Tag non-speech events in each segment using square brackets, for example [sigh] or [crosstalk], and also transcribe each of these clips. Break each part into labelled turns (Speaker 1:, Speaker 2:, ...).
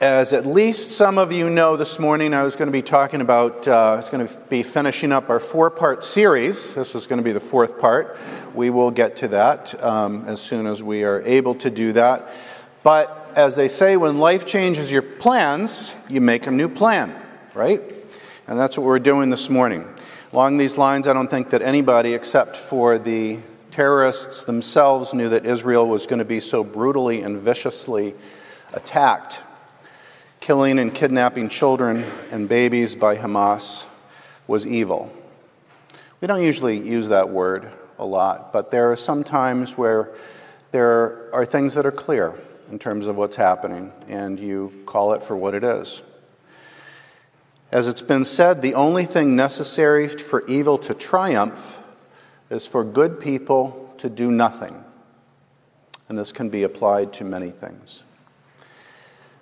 Speaker 1: As at least some of you know this morning, I was going to be talking about, uh, I was going to be finishing up our four part series. This was going to be the fourth part. We will get to that um, as soon as we are able to do that. But as they say, when life changes your plans, you make a new plan, right? And that's what we're doing this morning. Along these lines, I don't think that anybody except for the terrorists themselves knew that Israel was going to be so brutally and viciously attacked killing and kidnapping children and babies by Hamas was evil. We don't usually use that word a lot, but there are some times where there are things that are clear in terms of what's happening, and you call it for what it is. As it's been said, the only thing necessary for evil to triumph is for good people to do nothing. And this can be applied to many things.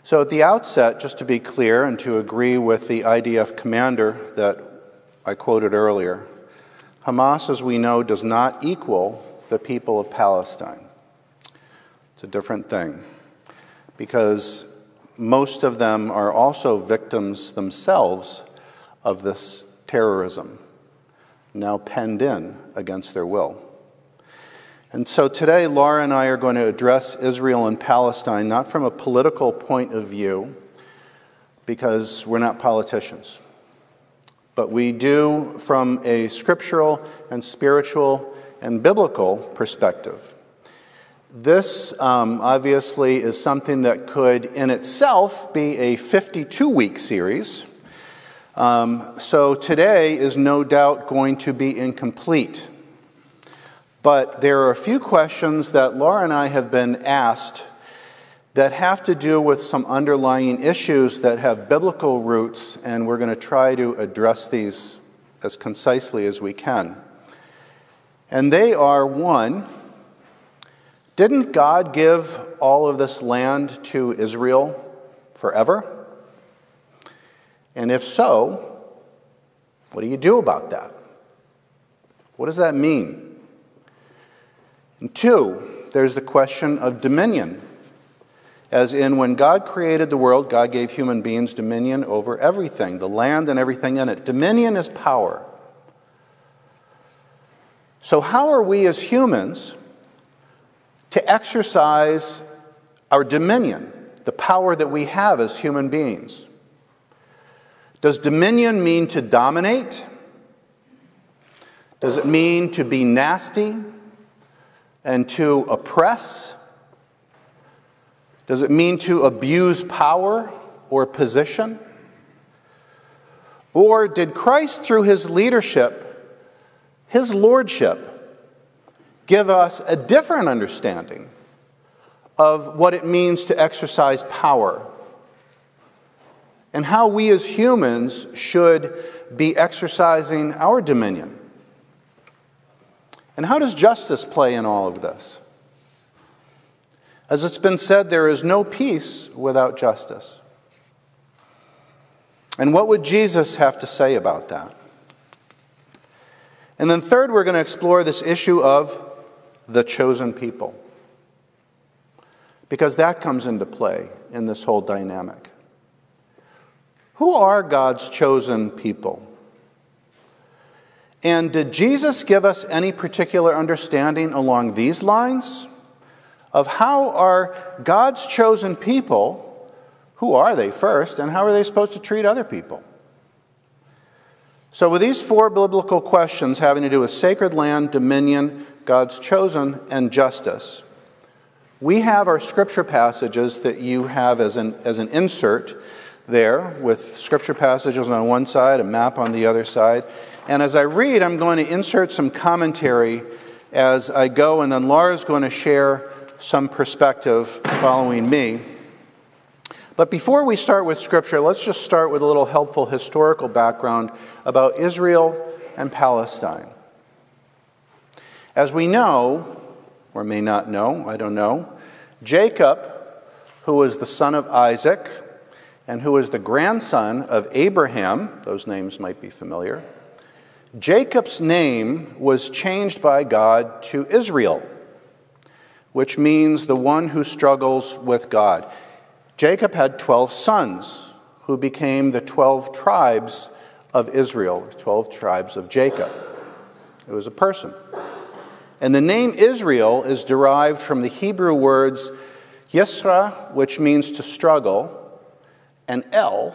Speaker 1: So, at the outset, just to be clear and to agree with the IDF commander that I quoted earlier, Hamas, as we know, does not equal the people of Palestine. It's a different thing because most of them are also victims themselves of this terrorism, now penned in against their will. And so today, Laura and I are going to address Israel and Palestine not from a political point of view, because we're not politicians, but we do from a scriptural and spiritual and biblical perspective. This um, obviously is something that could in itself be a 52 week series. Um, so today is no doubt going to be incomplete. But there are a few questions that Laura and I have been asked that have to do with some underlying issues that have biblical roots, and we're going to try to address these as concisely as we can. And they are one, didn't God give all of this land to Israel forever? And if so, what do you do about that? What does that mean? And two, there's the question of dominion. As in, when God created the world, God gave human beings dominion over everything, the land and everything in it. Dominion is power. So, how are we as humans to exercise our dominion, the power that we have as human beings? Does dominion mean to dominate? Does it mean to be nasty? And to oppress? Does it mean to abuse power or position? Or did Christ, through his leadership, his lordship, give us a different understanding of what it means to exercise power and how we as humans should be exercising our dominion? And how does justice play in all of this? As it's been said, there is no peace without justice. And what would Jesus have to say about that? And then, third, we're going to explore this issue of the chosen people. Because that comes into play in this whole dynamic. Who are God's chosen people? And did Jesus give us any particular understanding along these lines of how are God's chosen people, who are they first, and how are they supposed to treat other people? So, with these four biblical questions having to do with sacred land, dominion, God's chosen, and justice, we have our scripture passages that you have as an, as an insert there, with scripture passages on one side, a map on the other side. And as I read, I'm going to insert some commentary as I go, and then Laura's going to share some perspective following me. But before we start with Scripture, let's just start with a little helpful historical background about Israel and Palestine. As we know, or may not know, I don't know, Jacob, who was the son of Isaac and who was the grandson of Abraham, those names might be familiar, Jacob's name was changed by God to Israel, which means the one who struggles with God. Jacob had 12 sons who became the 12 tribes of Israel, 12 tribes of Jacob. It was a person. And the name Israel is derived from the Hebrew words Yisra, which means to struggle, and El,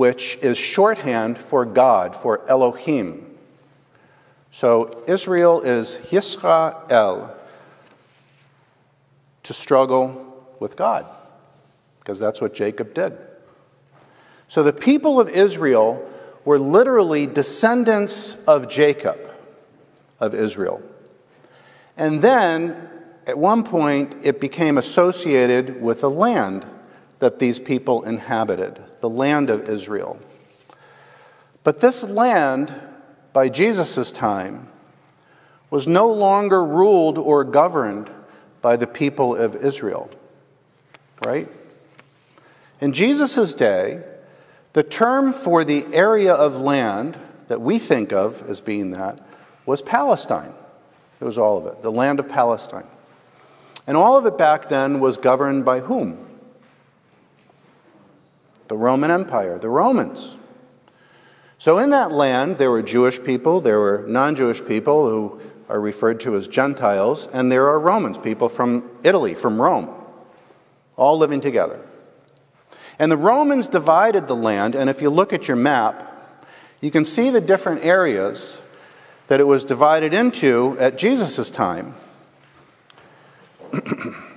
Speaker 1: which is shorthand for God, for Elohim. So Israel is Yisrael, to struggle with God, because that's what Jacob did. So the people of Israel were literally descendants of Jacob, of Israel. And then, at one point, it became associated with the land that these people inhabited, the land of Israel. But this land, by Jesus' time, was no longer ruled or governed by the people of Israel. Right? In Jesus' day, the term for the area of land that we think of as being that was Palestine. It was all of it, the land of Palestine. And all of it back then was governed by whom? The Roman Empire, the Romans. So in that land, there were Jewish people, there were non Jewish people who are referred to as Gentiles, and there are Romans, people from Italy, from Rome, all living together. And the Romans divided the land, and if you look at your map, you can see the different areas that it was divided into at Jesus' time. [clears throat]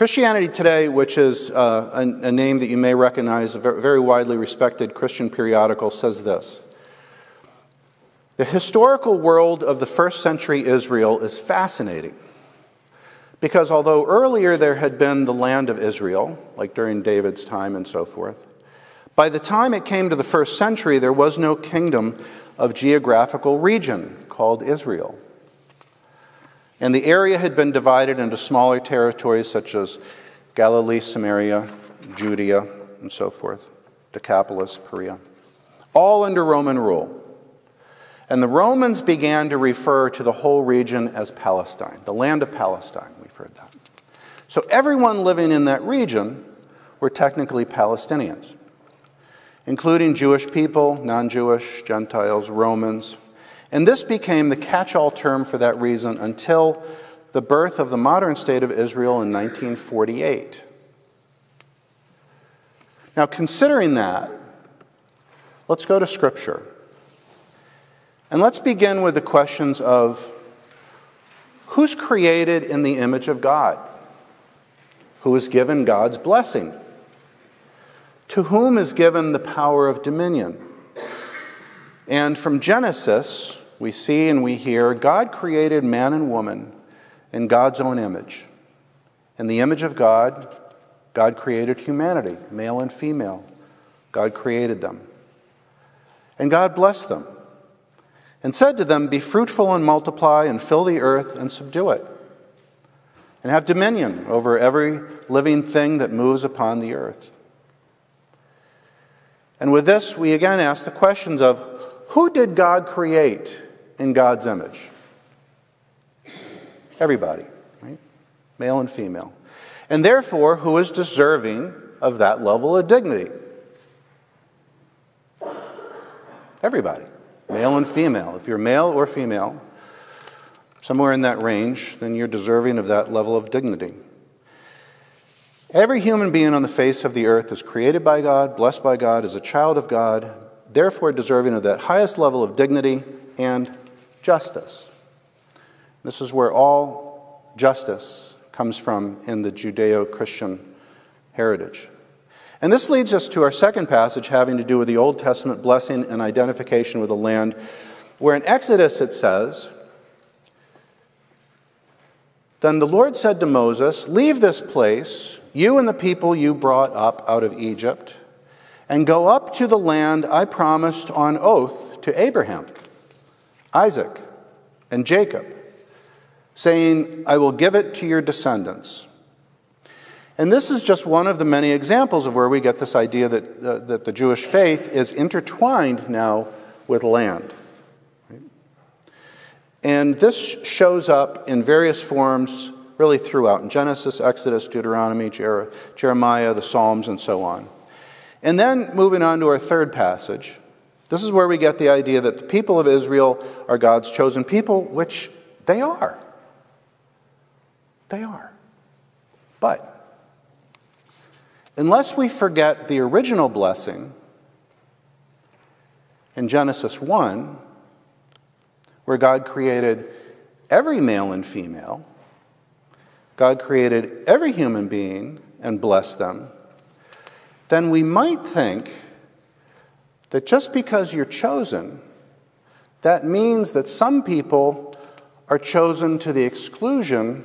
Speaker 1: Christianity Today, which is uh, a, a, name that you may recognize, a very widely respected Christian periodical, says this The historical world of the first century Israel is fascinating. Because although earlier there had been the land of Israel, like during David's time and so forth, by the time it came to the first century, there was no kingdom of geographical region called Israel. And the area had been divided into smaller territories such as Galilee, Samaria, Judea, and so forth, Decapolis, Perea, all under Roman rule. And the Romans began to refer to the whole region as Palestine, the land of Palestine. We've heard that. So everyone living in that region were technically Palestinians, including Jewish people, non Jewish, Gentiles, Romans. And this became the catch all term for that reason until the birth of the modern state of Israel in 1948. Now, considering that, let's go to Scripture. And let's begin with the questions of who's created in the image of God? Who is given God's blessing? To whom is given the power of dominion? And from Genesis, we see and we hear God created man and woman in God's own image. In the image of God, God created humanity, male and female. God created them. And God blessed them and said to them, Be fruitful and multiply, and fill the earth and subdue it, and have dominion over every living thing that moves upon the earth. And with this, we again ask the questions of who did God create in God's image? Everybody, right? Male and female. And therefore, who is deserving of that level of dignity? Everybody male and female. If you're male or female, somewhere in that range, then you're deserving of that level of dignity. Every human being on the face of the earth is created by God, blessed by God, is a child of God, therefore deserving of that highest level of dignity and justice. This is where all justice comes from in the Judeo Christian heritage. And this leads us to our second passage having to do with the Old Testament blessing and identification with the land, where in Exodus it says, Then the Lord said to Moses, Leave this place, you and the people you brought up out of Egypt, and go up to the land I promised on oath to Abraham, Isaac, and Jacob, saying, I will give it to your descendants. And this is just one of the many examples of where we get this idea that, uh, that the Jewish faith is intertwined now with land. And this shows up in various forms really throughout in Genesis, Exodus, Deuteronomy, Jer- Jeremiah, the Psalms, and so on. And then moving on to our third passage, this is where we get the idea that the people of Israel are God's chosen people, which they are. They are. But unless we forget the original blessing in Genesis 1, where God created every male and female, God created every human being and blessed them, then we might think that just because you're chosen, that means that some people are chosen to the exclusion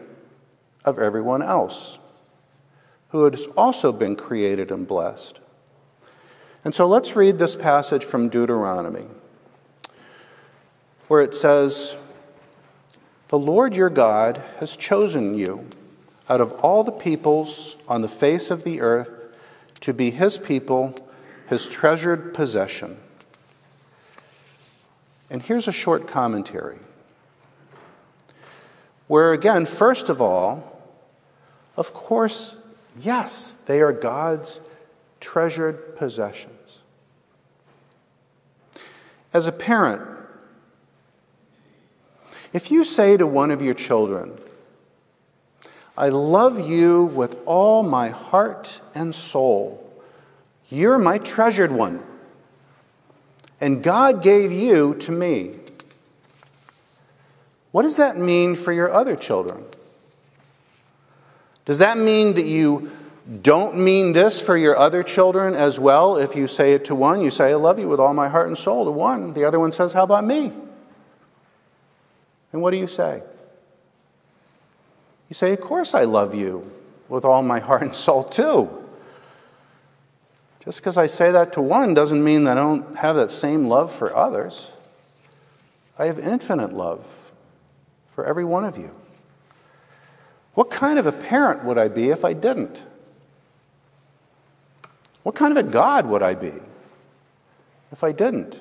Speaker 1: of everyone else who has also been created and blessed. And so let's read this passage from Deuteronomy, where it says, The Lord your God has chosen you out of all the peoples on the face of the earth to be his people, his treasured possession. And here's a short commentary. Where, again, first of all, of course, yes, they are God's treasured possessions. As a parent, if you say to one of your children, I love you with all my heart and soul, you're my treasured one, and God gave you to me. What does that mean for your other children? Does that mean that you don't mean this for your other children as well? If you say it to one, you say, I love you with all my heart and soul to one. The other one says, How about me? And what do you say? You say, Of course I love you with all my heart and soul too. Just because I say that to one doesn't mean that I don't have that same love for others. I have infinite love for every one of you. What kind of a parent would I be if I didn't? What kind of a God would I be if I didn't?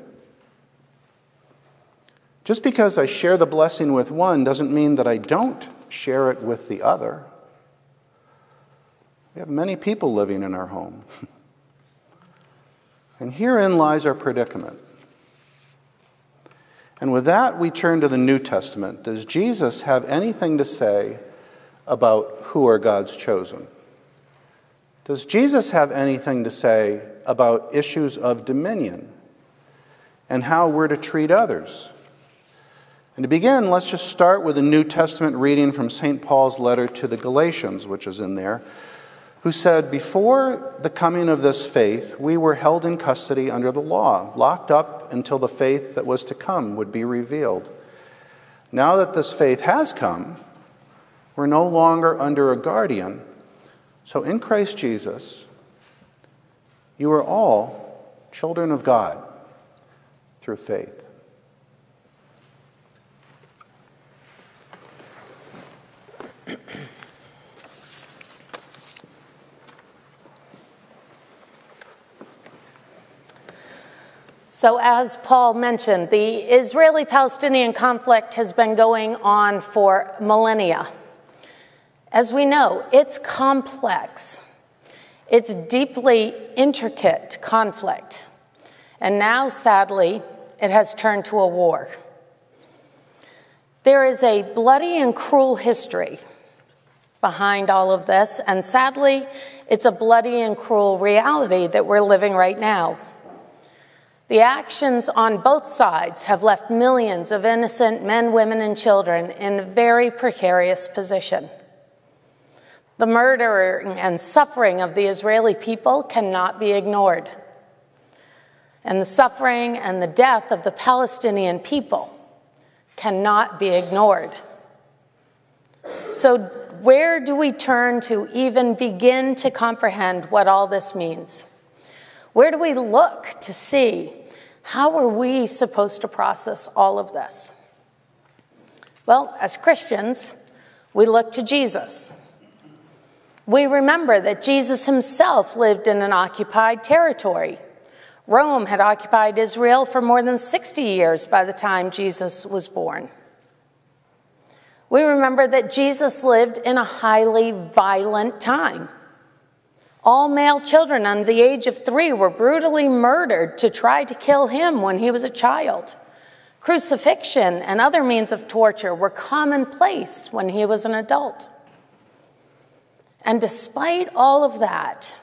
Speaker 1: Just because I share the blessing with one doesn't mean that I don't share it with the other. We have many people living in our home. [laughs] and herein lies our predicament. And with that, we turn to the New Testament. Does Jesus have anything to say about who are God's chosen? Does Jesus have anything to say about issues of dominion and how we're to treat others? And to begin, let's just start with a New Testament reading from St. Paul's letter to the Galatians, which is in there, who said, Before the coming of this faith, we were held in custody under the law, locked up until the faith that was to come would be revealed. Now that this faith has come, we're no longer under a guardian. So in Christ Jesus, you are all children of God through faith.
Speaker 2: So, as Paul mentioned, the Israeli Palestinian conflict has been going on for millennia. As we know, it's complex, it's deeply intricate conflict. And now, sadly, it has turned to a war. There is a bloody and cruel history behind all of this, and sadly, it's a bloody and cruel reality that we're living right now. The actions on both sides have left millions of innocent men, women, and children in a very precarious position. The murder and suffering of the Israeli people cannot be ignored. And the suffering and the death of the Palestinian people cannot be ignored. So, where do we turn to even begin to comprehend what all this means? Where do we look to see how are we supposed to process all of this? Well, as Christians, we look to Jesus. We remember that Jesus himself lived in an occupied territory. Rome had occupied Israel for more than 60 years by the time Jesus was born. We remember that Jesus lived in a highly violent time. All male children under the age of three were brutally murdered to try to kill him when he was a child. Crucifixion and other means of torture were commonplace when he was an adult. And despite all of that,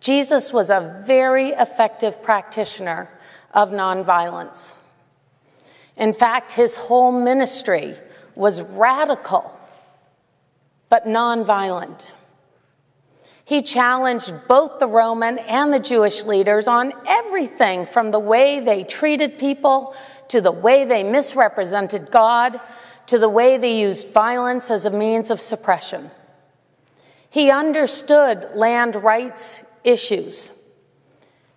Speaker 2: Jesus was a very effective practitioner of nonviolence. In fact, his whole ministry was radical but nonviolent. He challenged both the Roman and the Jewish leaders on everything from the way they treated people to the way they misrepresented God to the way they used violence as a means of suppression. He understood land rights issues.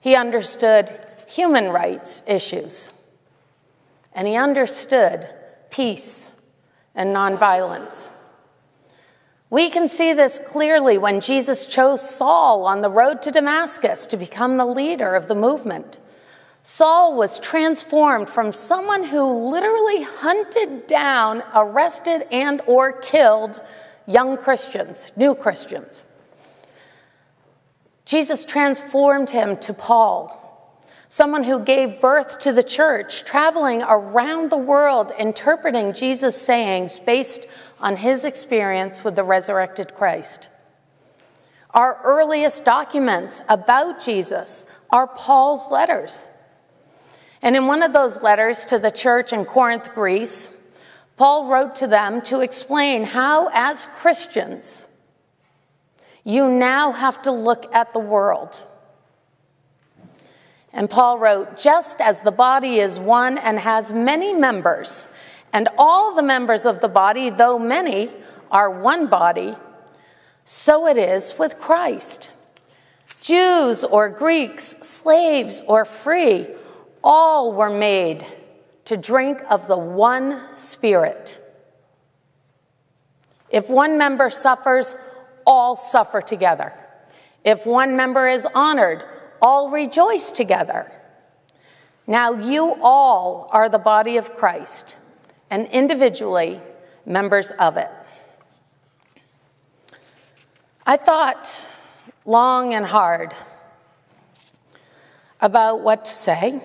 Speaker 2: He understood human rights issues. And he understood peace and nonviolence. We can see this clearly when Jesus chose Saul on the road to Damascus to become the leader of the movement. Saul was transformed from someone who literally hunted down, arrested and or killed young Christians, new Christians. Jesus transformed him to Paul, someone who gave birth to the church, traveling around the world interpreting Jesus' sayings based on his experience with the resurrected Christ. Our earliest documents about Jesus are Paul's letters. And in one of those letters to the church in Corinth, Greece, Paul wrote to them to explain how, as Christians, you now have to look at the world. And Paul wrote, just as the body is one and has many members, and all the members of the body, though many, are one body, so it is with Christ. Jews or Greeks, slaves or free, all were made to drink of the one Spirit. If one member suffers, all suffer together. If one member is honored, all rejoice together. Now you all are the body of Christ, and individually members of it. I thought long and hard about what to say.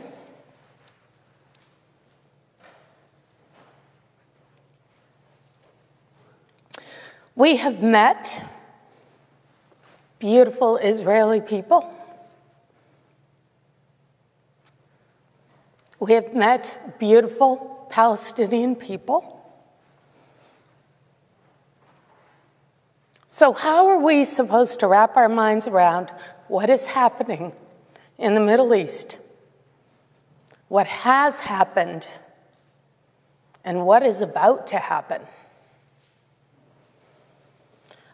Speaker 2: We have met beautiful Israeli people. We have met beautiful Palestinian people. So, how are we supposed to wrap our minds around what is happening in the Middle East? What has happened and what is about to happen?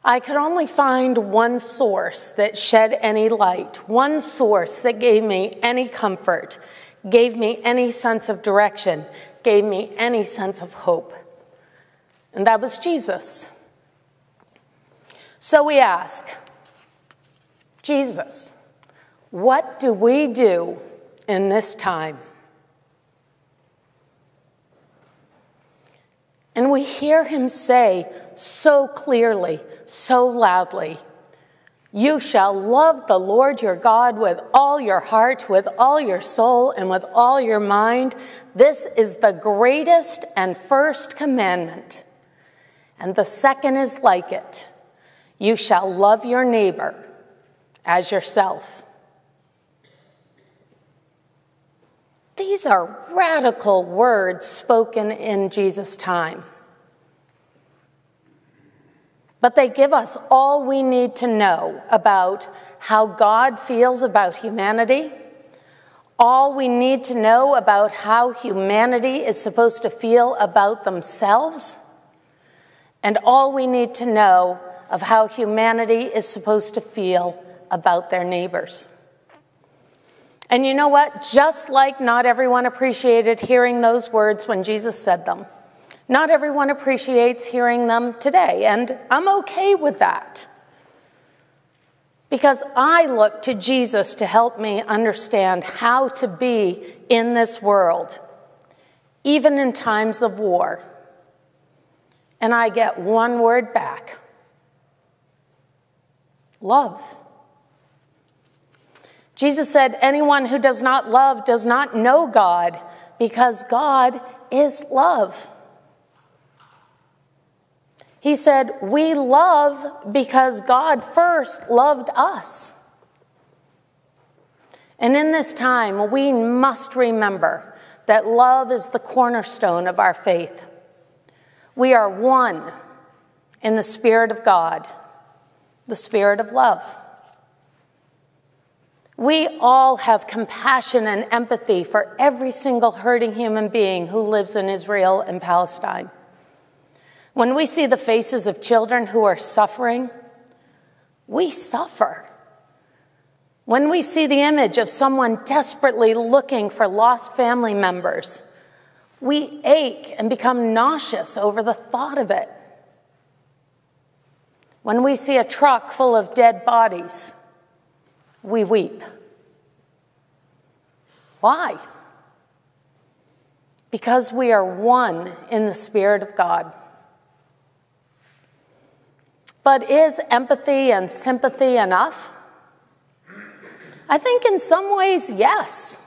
Speaker 2: I could only find one source that shed any light, one source that gave me any comfort, gave me any sense of direction, gave me any sense of hope. And that was Jesus. So we ask, Jesus, what do we do in this time? And we hear him say so clearly, so loudly, You shall love the Lord your God with all your heart, with all your soul, and with all your mind. This is the greatest and first commandment. And the second is like it You shall love your neighbor as yourself. These are radical words spoken in Jesus' time. But they give us all we need to know about how God feels about humanity, all we need to know about how humanity is supposed to feel about themselves, and all we need to know of how humanity is supposed to feel about their neighbors. And you know what? Just like not everyone appreciated hearing those words when Jesus said them, not everyone appreciates hearing them today, and I'm okay with that. Because I look to Jesus to help me understand how to be in this world, even in times of war, and I get one word back love. Jesus said, Anyone who does not love does not know God because God is love. He said, We love because God first loved us. And in this time, we must remember that love is the cornerstone of our faith. We are one in the Spirit of God, the Spirit of love. We all have compassion and empathy for every single hurting human being who lives in Israel and Palestine. When we see the faces of children who are suffering, we suffer. When we see the image of someone desperately looking for lost family members, we ache and become nauseous over the thought of it. When we see a truck full of dead bodies, we weep. Why? Because we are one in the Spirit of God. But is empathy and sympathy enough? I think in some ways, yes,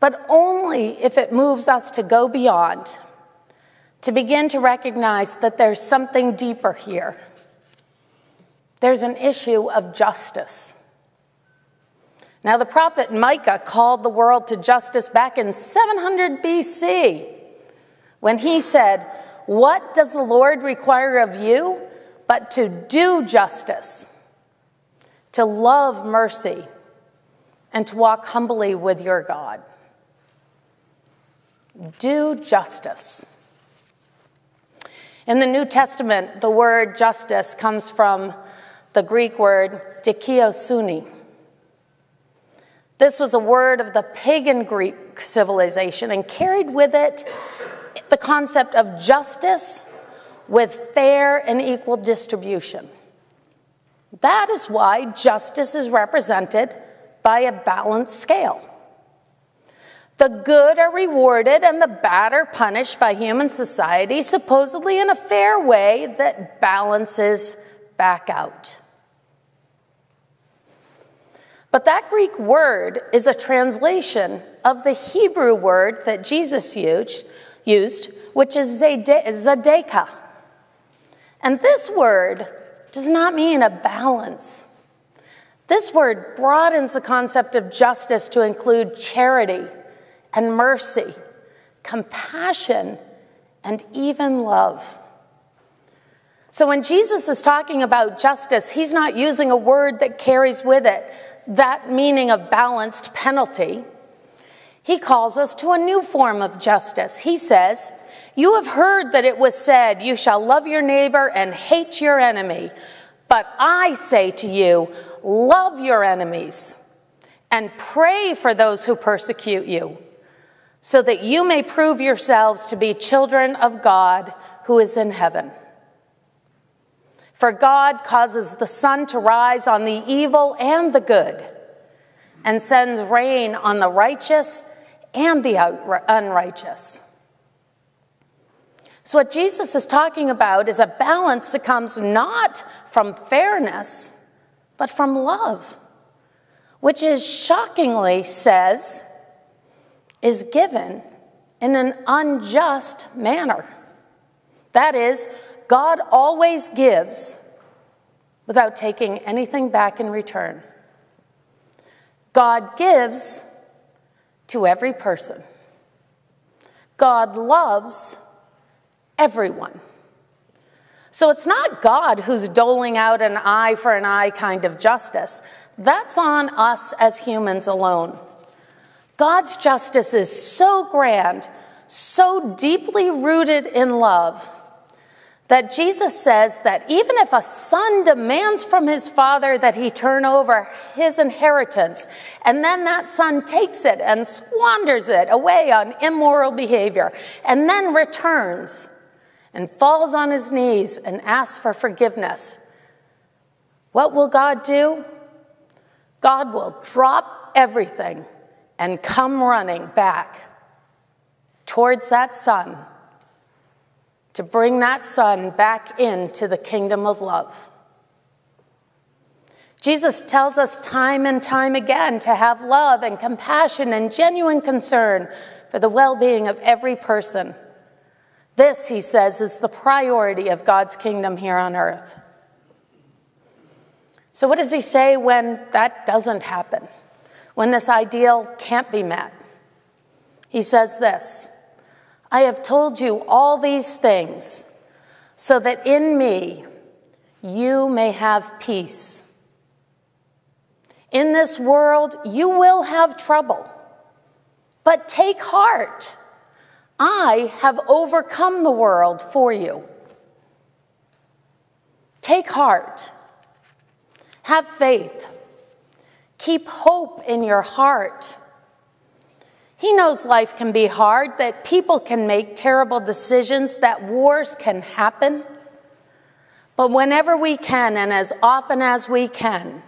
Speaker 2: but only if it moves us to go beyond, to begin to recognize that there's something deeper here. There's an issue of justice. Now, the prophet Micah called the world to justice back in 700 BC when he said, What does the Lord require of you but to do justice, to love mercy, and to walk humbly with your God? Do justice. In the New Testament, the word justice comes from the Greek word dikaiosune. This was a word of the pagan Greek civilization and carried with it the concept of justice with fair and equal distribution. That is why justice is represented by a balanced scale. The good are rewarded and the bad are punished by human society, supposedly in a fair way that balances back out. But that Greek word is a translation of the Hebrew word that Jesus used, which is tzedakah. And this word does not mean a balance. This word broadens the concept of justice to include charity and mercy, compassion, and even love. So when Jesus is talking about justice, he's not using a word that carries with it that meaning of balanced penalty, he calls us to a new form of justice. He says, You have heard that it was said, You shall love your neighbor and hate your enemy. But I say to you, love your enemies and pray for those who persecute you, so that you may prove yourselves to be children of God who is in heaven. For God causes the sun to rise on the evil and the good, and sends rain on the righteous and the unrighteous. So, what Jesus is talking about is a balance that comes not from fairness, but from love, which is shockingly says is given in an unjust manner. That is, God always gives without taking anything back in return. God gives to every person. God loves everyone. So it's not God who's doling out an eye for an eye kind of justice. That's on us as humans alone. God's justice is so grand, so deeply rooted in love that Jesus says that even if a son demands from his father that he turn over his inheritance, and then that son takes it and squanders it away on immoral behavior, and then returns and falls on his knees and asks for forgiveness, what will God do? God will drop everything and come running back towards that son to bring that son back into the kingdom of love. Jesus tells us time and time again to have love and compassion and genuine concern for the well being of every person. This, he says, is the priority of God's kingdom here on earth. So, what does he say when that doesn't happen? When this ideal can't be met? He says this I have told you all these things so that in me you may have peace. In this world, you will have trouble. But take heart. I have overcome the world for you. Take heart. Have faith. Keep hope in your heart. He knows life can be hard, that people can make terrible decisions, that wars can happen. But whenever we can, and as often as we can,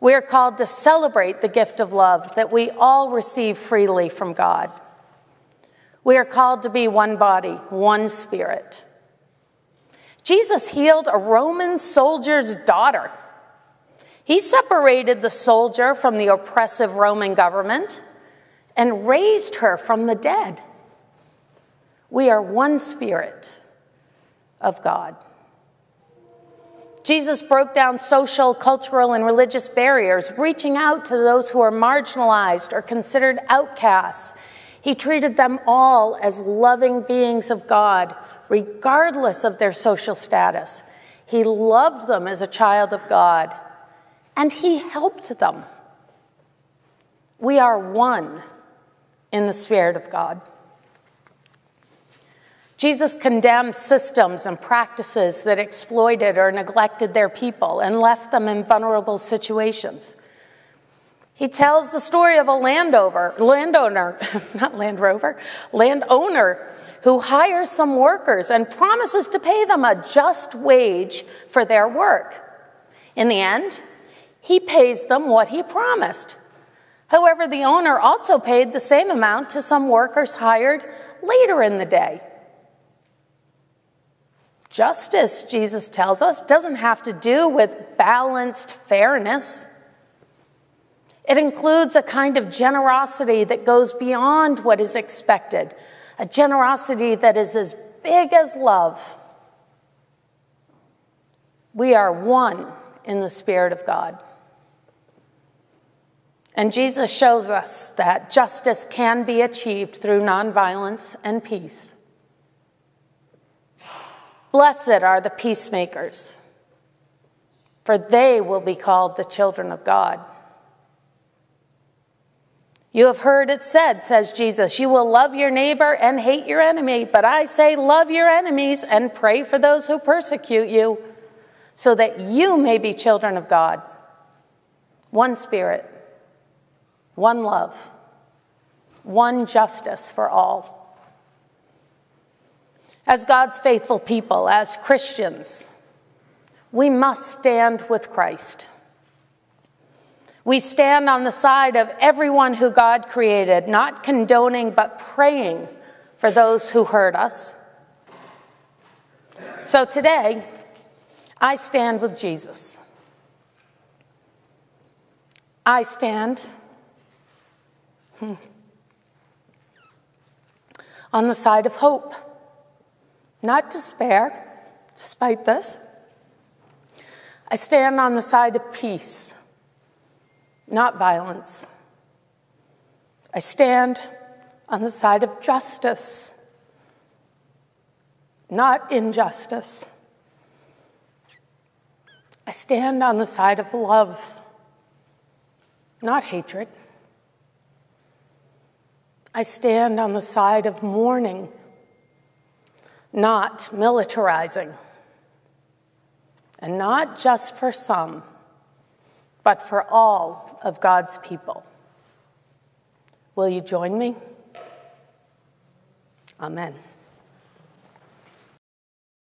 Speaker 2: we are called to celebrate the gift of love that we all receive freely from God. We are called to be one body, one spirit. Jesus healed a Roman soldier's daughter. He separated the soldier from the oppressive Roman government and raised her from the dead. We are one spirit of God. Jesus broke down social, cultural, and religious barriers, reaching out to those who are marginalized or considered outcasts. He treated them all as loving beings of God, regardless of their social status. He loved them as a child of God, and He helped them. We are one in the Spirit of God. Jesus condemned systems and practices that exploited or neglected their people and left them in vulnerable situations. He tells the story of a landowner, landowner, [laughs] not Land Rover, landowner who hires some workers and promises to pay them a just wage for their work. In the end, he pays them what he promised. However, the owner also paid the same amount to some workers hired later in the day. Justice, Jesus tells us, doesn't have to do with balanced fairness. It includes a kind of generosity that goes beyond what is expected, a generosity that is as big as love. We are one in the Spirit of God. And Jesus shows us that justice can be achieved through nonviolence and peace. Blessed are the peacemakers, for they will be called the children of God. You have heard it said, says Jesus, you will love your neighbor and hate your enemy. But I say, love your enemies and pray for those who persecute you, so that you may be children of God. One spirit, one love, one justice for all. As God's faithful people, as Christians, we must stand with Christ. We stand on the side of everyone who God created, not condoning, but praying for those who hurt us. So today, I stand with Jesus. I stand on the side of hope not despair, despite this. I stand on the side of peace, not violence. I stand on the side of justice, not injustice. I stand on the side of love, not hatred. I stand on the side of mourning not militarizing. And not just for some, but for all of God's people. Will you join me? Amen.